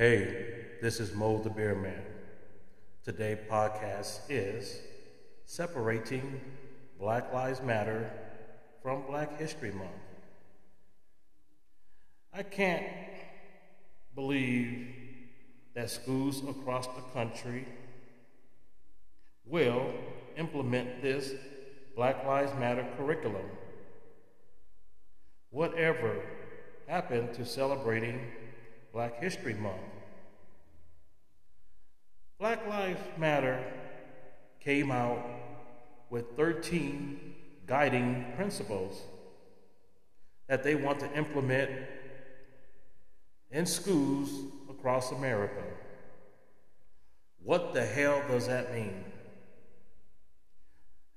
Hey, this is Mo the Beer Man. Today podcast is separating Black Lives Matter from Black History Month. I can't believe that schools across the country will implement this Black Lives Matter curriculum. Whatever happened to celebrating Black History Month? Black Lives Matter came out with 13 guiding principles that they want to implement in schools across America. What the hell does that mean?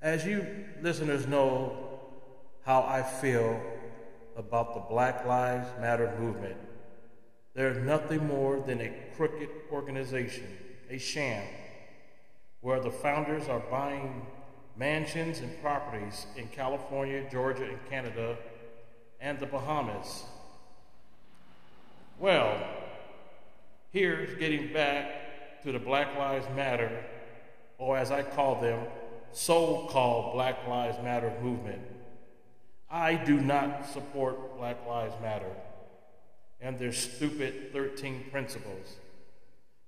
As you listeners know how I feel about the Black Lives Matter movement, they're nothing more than a crooked organization, a sham, where the founders are buying mansions and properties in California, Georgia, and Canada, and the Bahamas. Well, here's getting back to the Black Lives Matter, or as I call them, so called Black Lives Matter movement. I do not support Black Lives Matter and their stupid 13 principles.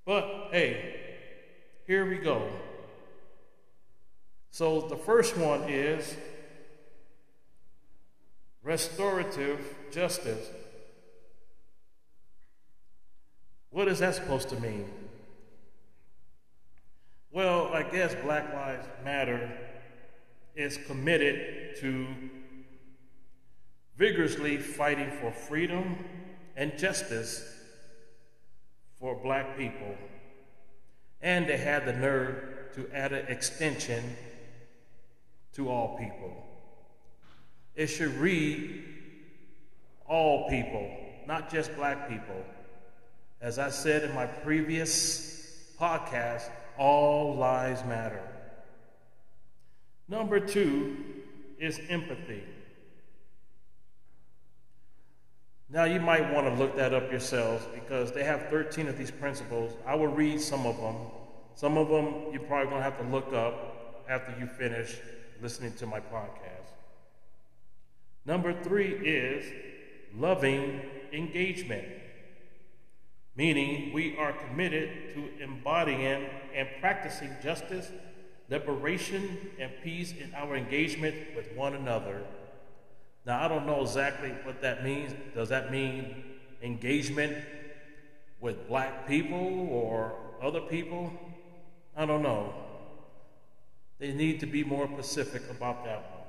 But hey, here we go. So the first one is restorative justice. What is that supposed to mean? Well, I guess Black Lives Matter is committed to vigorously fighting for freedom and justice for black people. And they had the nerve to add an extension to all people. It should read all people, not just black people. As I said in my previous podcast, all lives matter. Number two is empathy. Now, you might want to look that up yourselves because they have 13 of these principles. I will read some of them. Some of them you're probably going to have to look up after you finish listening to my podcast. Number three is loving engagement, meaning we are committed to embodying and practicing justice, liberation, and peace in our engagement with one another. Now, I don't know exactly what that means. Does that mean engagement with black people or other people? I don't know. They need to be more specific about that one.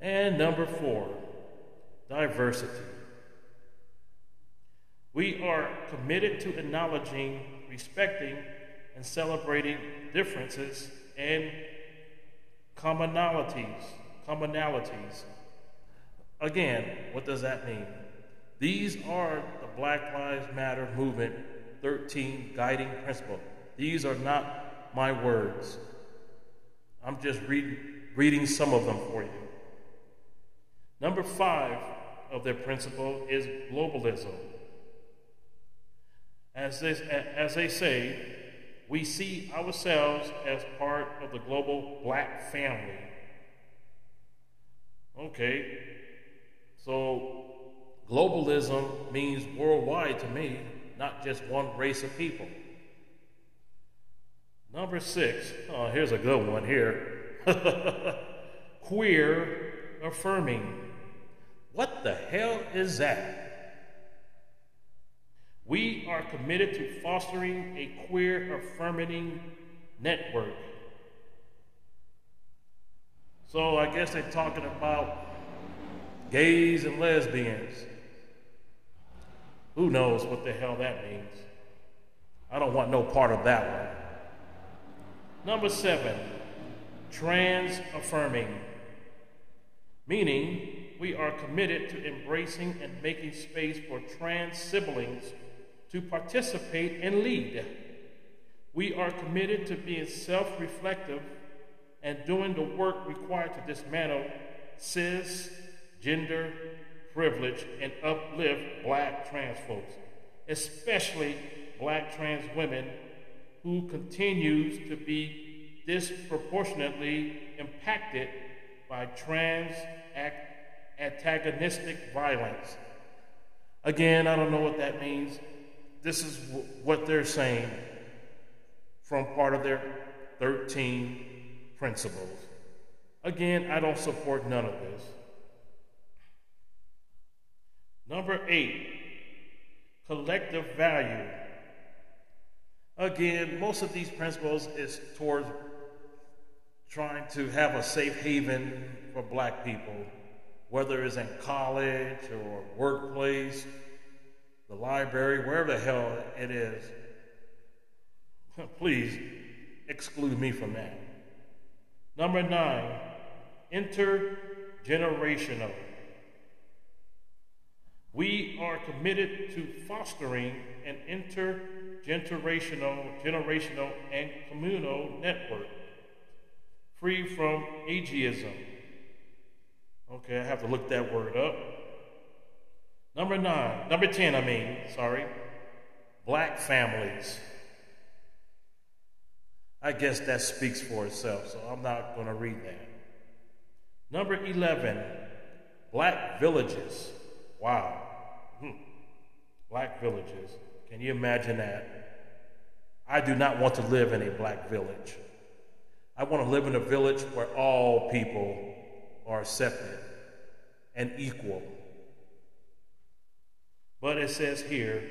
And number four, diversity. We are committed to acknowledging, respecting, and celebrating differences and commonalities commonalities. Again, what does that mean? These are the Black Lives Matter movement 13 guiding principles. These are not my words. I'm just read, reading some of them for you. Number five of their principle is globalism. As they, as they say, we see ourselves as part of the global black family Okay, so globalism means worldwide to me, not just one race of people. Number six, oh, here's a good one here. Queer affirming. What the hell is that? We are committed to fostering a queer affirming network so I guess they're talking about gays and lesbians. Who knows what the hell that means? I don't want no part of that one. Number seven, trans affirming, meaning we are committed to embracing and making space for trans siblings to participate and lead. We are committed to being self reflective and doing the work required to dismantle cis, gender, privilege, and uplift black trans folks. especially black trans women who continues to be disproportionately impacted by trans antagonistic violence. Again, I don't know what that means. This is what they're saying from part of their 13 principles. Again, I don't support none of this. Number eight, collective value. Again, most of these principles is towards trying to have a safe haven for black people, whether it's in college or workplace, the library, wherever the hell it is. Please exclude me from that. Number nine, intergenerational. We are committed to fostering an intergenerational, generational, and communal network free from ageism. Okay, I have to look that word up. Number nine, number 10, I mean, sorry, black families. I guess that speaks for itself, so I'm not going to read that. Number 11, black villages. Wow. Hmm. Black villages. Can you imagine that? I do not want to live in a black village. I want to live in a village where all people are accepted and equal. But it says here,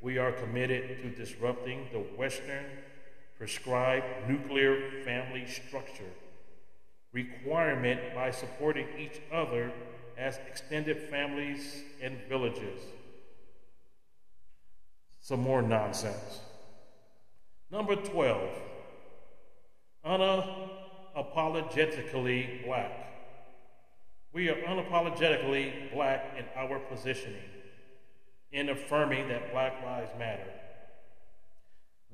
we are committed to disrupting the Western prescribed nuclear family structure requirement by supporting each other as extended families and villages. Some more nonsense. Number 12, unapologetically black. We are unapologetically black in our positioning, in affirming that Black Lives Matter.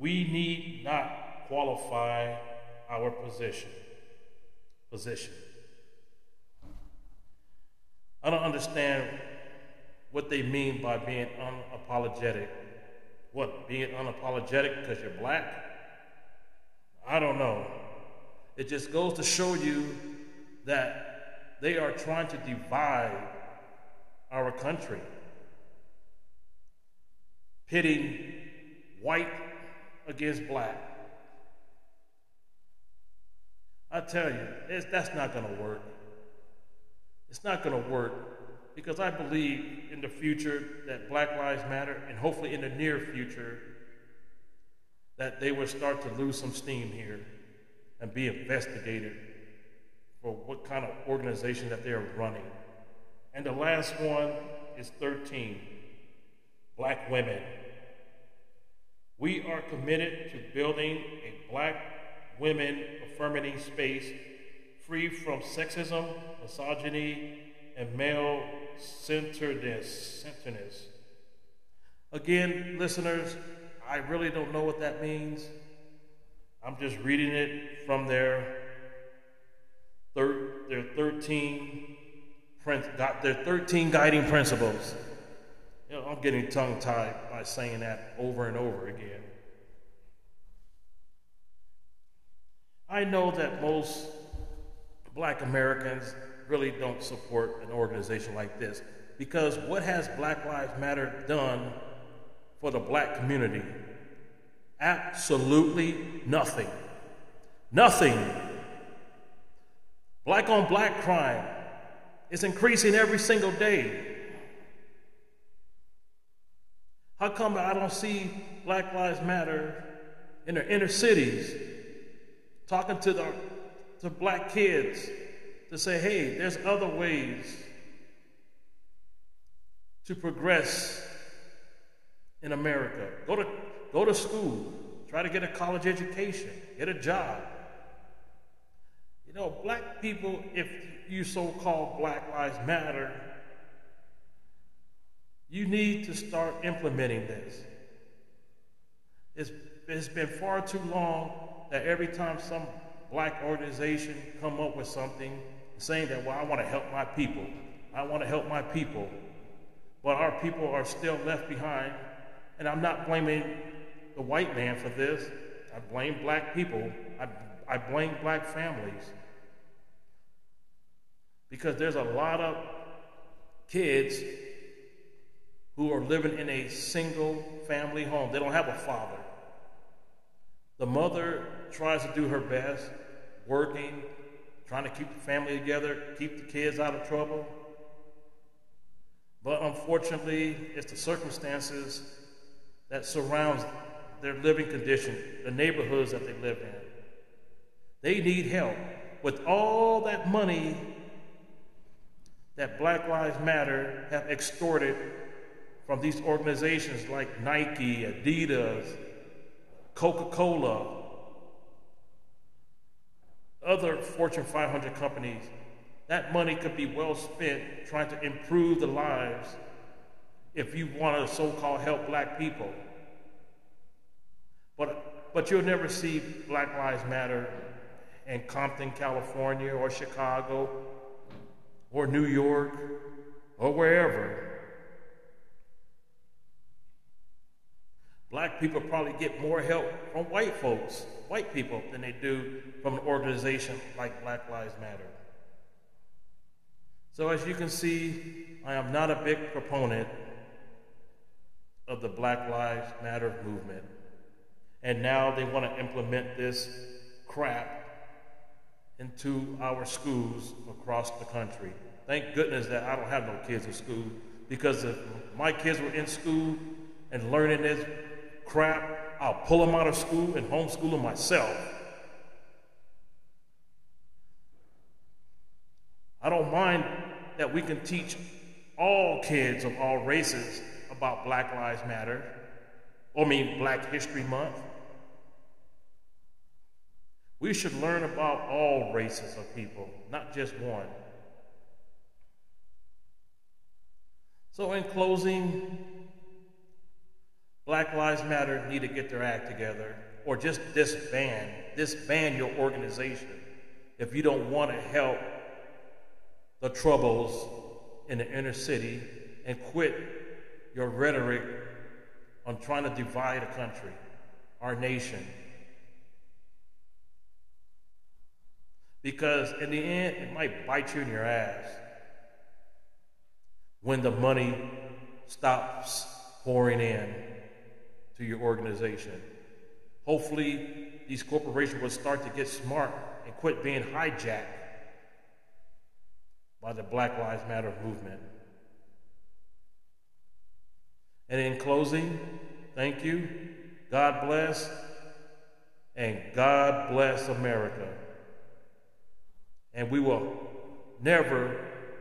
We need not qualify our position. Position. I don't understand what they mean by being unapologetic. What, being unapologetic because you're black? I don't know. It just goes to show you that they are trying to divide our country, pitting white against black. I tell you, that's not going to work. It's not going to work because I believe in the future that Black Lives Matter, and hopefully in the near future, that they will start to lose some steam here and be investigated for what kind of organization that they're running. And the last one is 13 Black women. We are committed to building a black women affirming space free from sexism, misogyny, and male centeredness. Again, listeners, I really don't know what that means. I'm just reading it from their thir- their 13 got their 13 guiding principles. You know, I'm getting tongue tied saying that over and over again. I know that most black Americans really don't support an organization like this because what has Black Lives Matter done for the black community? Absolutely nothing. Nothing. Black on black crime is increasing every single day. How come I don't see Black Lives Matter in the inner cities talking to the to black kids to say, hey, there's other ways to progress in America. Go to go to school, try to get a college education, get a job. You know, black people, if you so called Black Lives Matter, you need to start implementing this. It's, it's been far too long that every time some black organization come up with something saying that, well, I want to help my people, I want to help my people, but our people are still left behind and I'm not blaming the white man for this. I blame black people. I, I blame black families. Because there's a lot of kids who are living in a single family home. They don't have a father. The mother tries to do her best, working, trying to keep the family together, keep the kids out of trouble. But unfortunately, it's the circumstances that surrounds their living condition, the neighborhoods that they live in. They need help. With all that money that Black Lives Matter have extorted from these organizations like Nike, Adidas, Coca Cola, other Fortune 500 companies, that money could be well spent trying to improve the lives if you want to so called help black people. But, but you'll never see Black Lives Matter in Compton, California, or Chicago, or New York, or wherever. Black people probably get more help from white folks, white people, than they do from an organization like Black Lives Matter. So, as you can see, I am not a big proponent of the Black Lives Matter movement. And now they want to implement this crap into our schools across the country. Thank goodness that I don't have no kids in school because if my kids were in school and learning this crap, I'll pull them out of school and homeschool them myself. I don't mind that we can teach all kids of all races about Black Lives Matter, or I mean Black History Month. We should learn about all races of people, not just one. So, in closing, Black Lives Matter need to get their act together or just disband, disband your organization if you don't want to help the troubles in the inner city and quit your rhetoric on trying to divide a country, our nation. Because in the end, it might bite you in your ass when the money stops pouring in to your organization. Hopefully, these corporations will start to get smart and quit being hijacked by the Black Lives Matter movement. And in closing, thank you, God bless, and God bless America. And we will never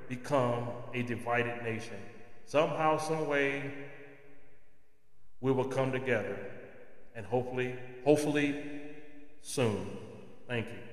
become a divided nation. Somehow, some way, we will come together and hopefully, hopefully soon. Thank you.